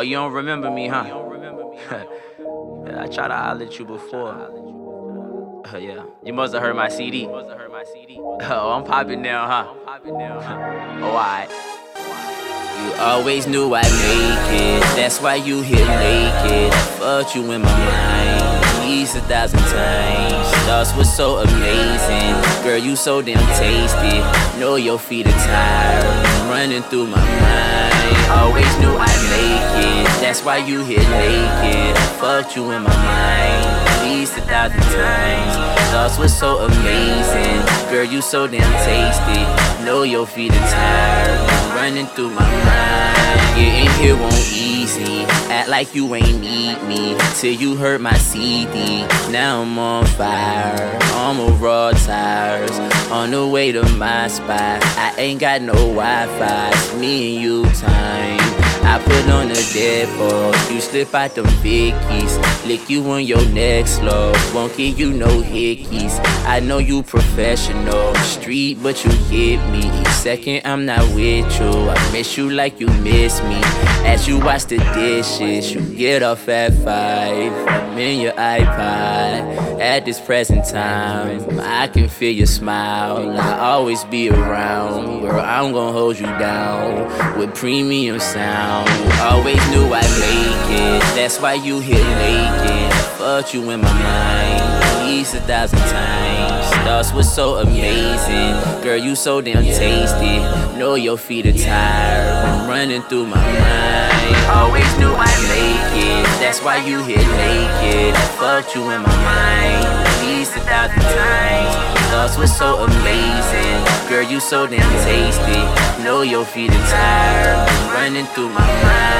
Oh, you don't remember me, huh? I tried to holler at you before. Uh, yeah, you must have heard my CD. Oh, I'm popping now, huh? oh, alright. You always knew I'd make it. That's why you here naked. Fucked you in my mind. These a thousand times. Thoughts was so amazing. Girl, you so damn tasty. Know your feet are tired. Running through my mind. That's why you here naked. Fucked you in my mind. at least a thousand times. Thoughts was so amazing. Girl, you so damn tasty. Know your feet are tired running through my mind. Getting here won't easy. Act like you ain't need me till you heard my CD. Now I'm on fire. I'm a raw tires on the way to my spot. I ain't got no Wi-Fi. It's me and you time. Put on the depot, you slip out them vickies. Lick you on your neck slow, won't give you no hickeys. I know you professional, street, but you hit me. Second, I'm not with you. I miss you like you miss me. As you watch the dishes, you get off at five. I'm in your iPod at this present time. I can feel your smile. I always be around, girl. I'm gonna hold you down with premium sound. Always knew I'd make it. That's why you here naked. Fucked you in my mind. A thousand times. Thoughts was so amazing. Girl, you so damn tasty. Know your feet are tired. I'm running through my mind. Always knew I'd make it. That's why you here naked. Fucked you in my mind. At least a thousand times. Thoughts was so amazing. Girl, you so damn tasty. Know your feet are tired running through my mind.